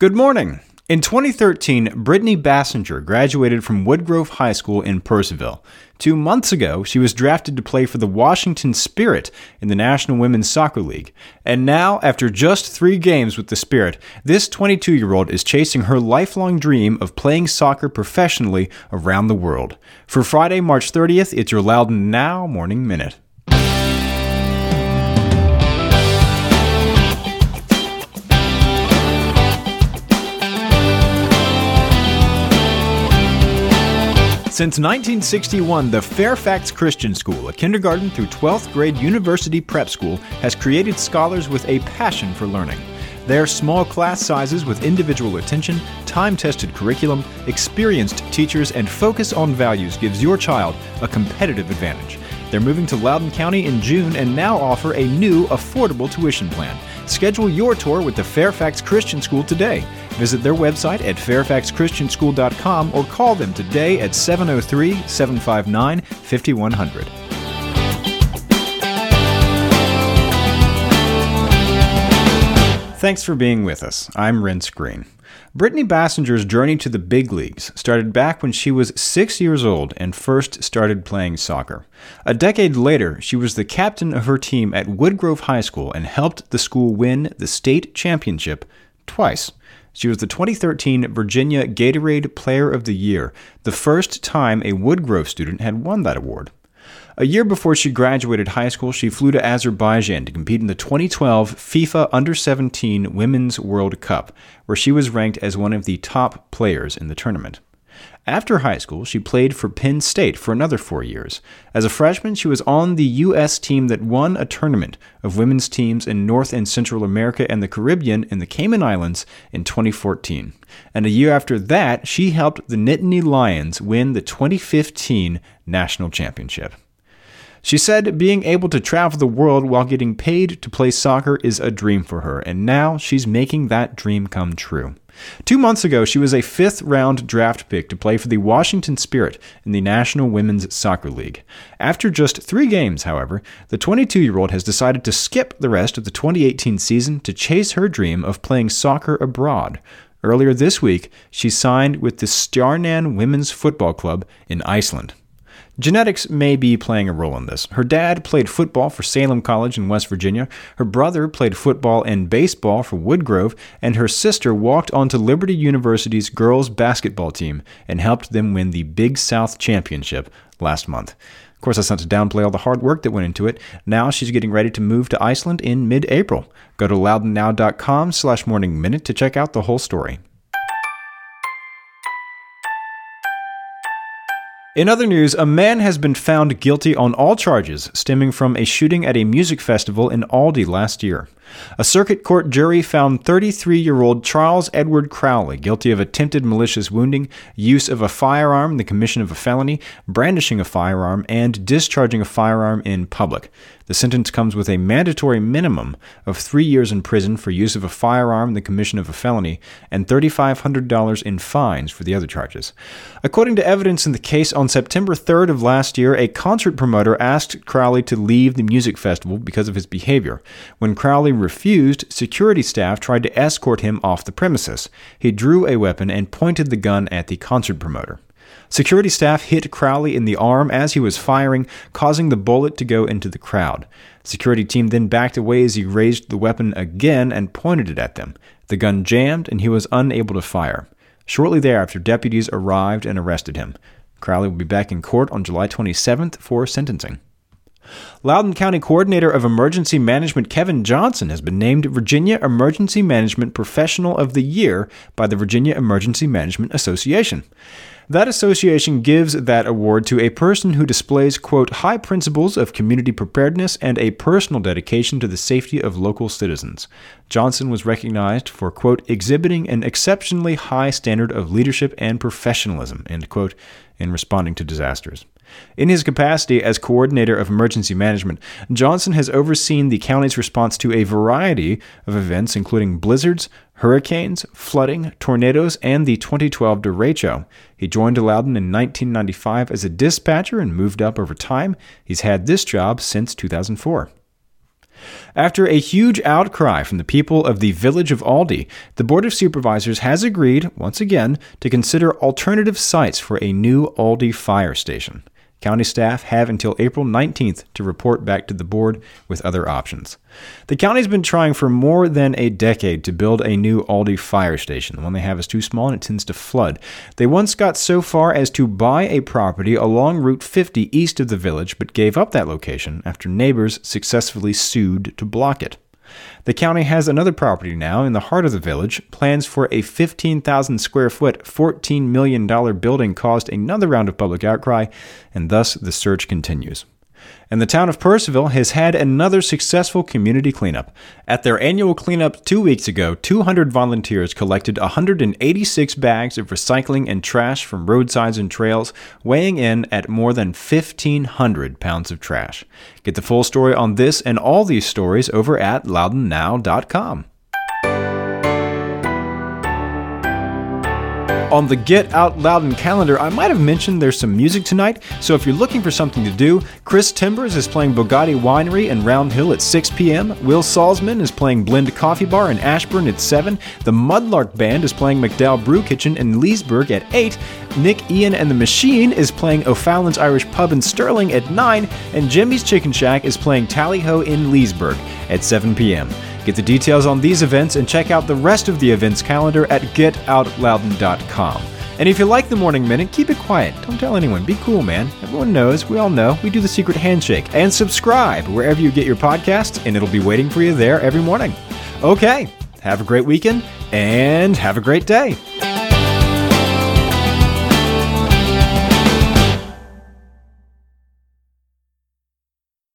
Good morning. In 2013, Brittany Basinger graduated from Woodgrove High School in Purcellville. Two months ago, she was drafted to play for the Washington Spirit in the National Women's Soccer League. And now, after just three games with the Spirit, this 22 year old is chasing her lifelong dream of playing soccer professionally around the world. For Friday, March 30th, it's your Loudoun Now Morning Minute. Since 1961, the Fairfax Christian School, a kindergarten through 12th grade university prep school, has created scholars with a passion for learning. Their small class sizes with individual attention, time tested curriculum, experienced teachers, and focus on values gives your child a competitive advantage. They're moving to Loudoun County in June and now offer a new, affordable tuition plan. Schedule your tour with the Fairfax Christian School today. Visit their website at fairfaxchristianschool.com or call them today at 703 759 5100. Thanks for being with us. I'm Renss Greene. Brittany Basinger's journey to the big leagues started back when she was six years old and first started playing soccer. A decade later, she was the captain of her team at Woodgrove High School and helped the school win the state championship twice. She was the 2013 Virginia Gatorade Player of the Year, the first time a Woodgrove student had won that award. A year before she graduated high school, she flew to Azerbaijan to compete in the 2012 FIFA Under 17 Women's World Cup, where she was ranked as one of the top players in the tournament. After high school, she played for Penn State for another four years. As a freshman, she was on the U.S. team that won a tournament of women's teams in North and Central America and the Caribbean in the Cayman Islands in 2014. And a year after that, she helped the Nittany Lions win the 2015 national championship. She said being able to travel the world while getting paid to play soccer is a dream for her, and now she's making that dream come true. Two months ago, she was a fifth round draft pick to play for the Washington Spirit in the National Women's Soccer League. After just three games, however, the 22 year old has decided to skip the rest of the 2018 season to chase her dream of playing soccer abroad. Earlier this week, she signed with the Stjarnan Women's Football Club in Iceland. Genetics may be playing a role in this. Her dad played football for Salem College in West Virginia, her brother played football and baseball for Woodgrove, and her sister walked onto Liberty University's girls basketball team and helped them win the Big South Championship last month. Of course, that's not to downplay all the hard work that went into it. Now she's getting ready to move to Iceland in mid-April. Go to loudounnow.com slash morning minute to check out the whole story. In other news, a man has been found guilty on all charges stemming from a shooting at a music festival in Aldie last year. A circuit court jury found 33 year old Charles Edward Crowley guilty of attempted malicious wounding, use of a firearm, the commission of a felony, brandishing a firearm, and discharging a firearm in public. The sentence comes with a mandatory minimum of three years in prison for use of a firearm, the commission of a felony, and $3,500 in fines for the other charges. According to evidence in the case, on September 3rd of last year, a concert promoter asked Crowley to leave the music festival because of his behavior. When Crowley refused, security staff tried to escort him off the premises. He drew a weapon and pointed the gun at the concert promoter. Security staff hit Crowley in the arm as he was firing, causing the bullet to go into the crowd. Security team then backed away as he raised the weapon again and pointed it at them. The gun jammed and he was unable to fire. Shortly thereafter, deputies arrived and arrested him. Crowley will be back in court on July 27th for sentencing. Loudoun County Coordinator of Emergency Management Kevin Johnson has been named Virginia Emergency Management Professional of the Year by the Virginia Emergency Management Association. That association gives that award to a person who displays, quote, high principles of community preparedness and a personal dedication to the safety of local citizens. Johnson was recognized for, quote, exhibiting an exceptionally high standard of leadership and professionalism, end quote, in responding to disasters. In his capacity as coordinator of emergency management, Johnson has overseen the county's response to a variety of events, including blizzards, hurricanes, flooding, tornadoes, and the 2012 derecho. He joined Loudoun in 1995 as a dispatcher and moved up over time. He's had this job since 2004. After a huge outcry from the people of the village of Aldie, the Board of Supervisors has agreed, once again, to consider alternative sites for a new Aldie fire station. County staff have until April 19th to report back to the board with other options. The county's been trying for more than a decade to build a new Aldie fire station. The one they have is too small and it tends to flood. They once got so far as to buy a property along Route 50 east of the village, but gave up that location after neighbors successfully sued to block it. The county has another property now in the heart of the village. Plans for a 15,000 square foot, $14 million building caused another round of public outcry, and thus the search continues. And the town of Purcellville has had another successful community cleanup. At their annual cleanup two weeks ago, 200 volunteers collected 186 bags of recycling and trash from roadsides and trails, weighing in at more than 1,500 pounds of trash. Get the full story on this and all these stories over at loudounnow.com. On the Get Out Loudoun calendar, I might have mentioned there's some music tonight, so if you're looking for something to do, Chris Timbers is playing Bogati Winery in Round Hill at 6 p.m., Will Salzman is playing Blend Coffee Bar in Ashburn at 7, the Mudlark Band is playing MacDowell Brew Kitchen in Leesburg at 8, Nick Ian and the Machine is playing O'Fallon's Irish Pub in Sterling at 9, and Jimmy's Chicken Shack is playing Tally Ho in Leesburg at 7 p.m. Get the details on these events and check out the rest of the events calendar at getoutloudoun.com. And if you like the Morning Minute, keep it quiet. Don't tell anyone. Be cool, man. Everyone knows. We all know. We do the secret handshake. And subscribe wherever you get your podcasts, and it'll be waiting for you there every morning. Okay, have a great weekend and have a great day.